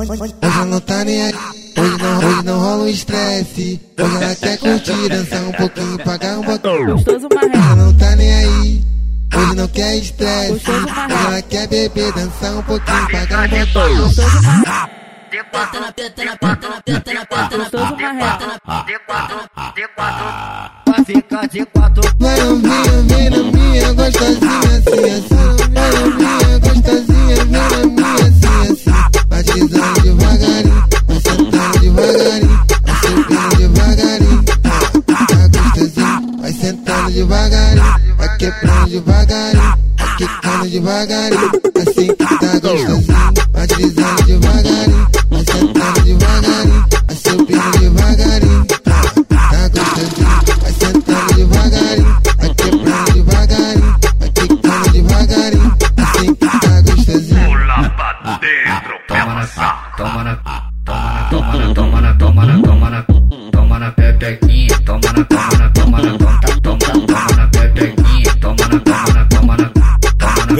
Hoje não tá nem aí, hoje não, hoje não rola um estresse. Hoje ela quer curtir, dançar um pouquinho, pagar um. Gostoso Hoje marrento. não tá nem aí, hoje não quer estresse. Hoje ela quer beber, dançar um pouquinho, pagar um pouquinho. Gostoso marrento. Peta na peta na peta na peta na peta na Gostoso marrento. de quatro, de quatro, vai ficar de quatro. Vai novinha, vem devagarinho, vai quicando devagarinho. Assim tá gostosinho, vai deslizando devagarinho,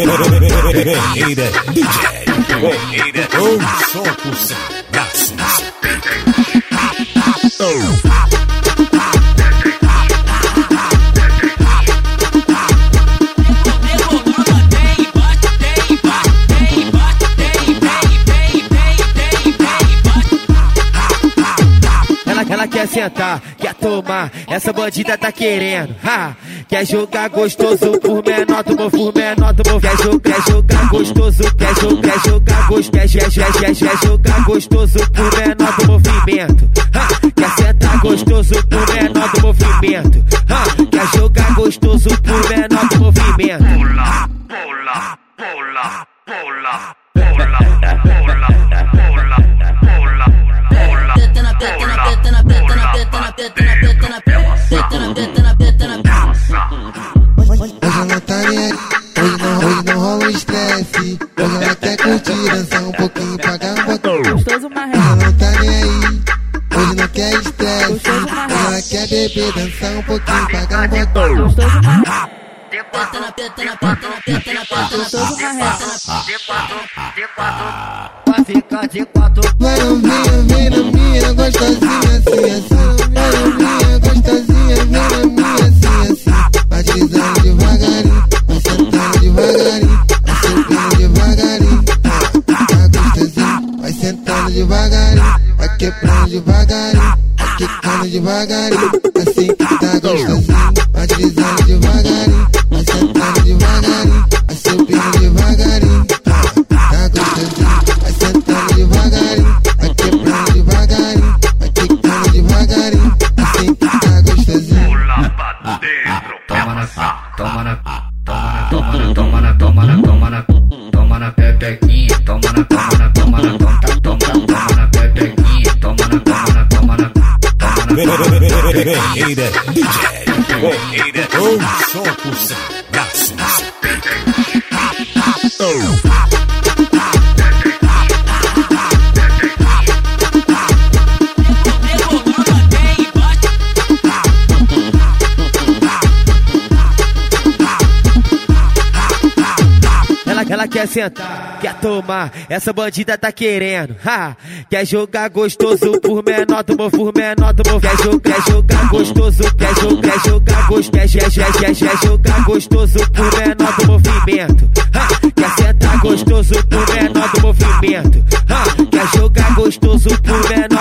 Guerreira DJ. Guerreira ou solta o sagaço. Ela, ela quer sentar, quer tomar, essa bandida tá querendo. Ha! Quer jogar gostoso por menor, tomou por menor. Quer jogar, quer jogar gostoso, quer jogar, quer jogar gostoso, quer, quer, quer, quer, jogar gostoso por menor do movimento. Quer sentar gostoso por menor do movimento. Quer jogar gostoso por menor do movimento. pula, pula, pula, pula, pula, pula, Gostoso marrento. não tá nem aí, hoje não quer estresse. Ela quer beber, dançar um pouquinho, pagar um pouquinho. Gostoso marrento. peta na peta na peta na peta na peta na Gostoso marrento. de quatro, de quatro, vai ficar de quatro. Vai novinha, vem Ando devagarinho, tá quicando devagarinho. Assim tá gostosinho. batizando devagarinho. Ferreira DJ. Ferreira. Ou só por oh. Quer sentar, quer tomar, essa bandida tá querendo. Ha! Quer jogar gostoso por menor, tomou por menor, tomou. Quer jogar, quer jogar gostoso, quer jogar, quer jogar gostoso, quer, quer, quer, quer, quer jogar gostoso por menor do movimento. Ha! Quer sentar gostoso por menor do movimento. Ha! Quer jogar gostoso por menor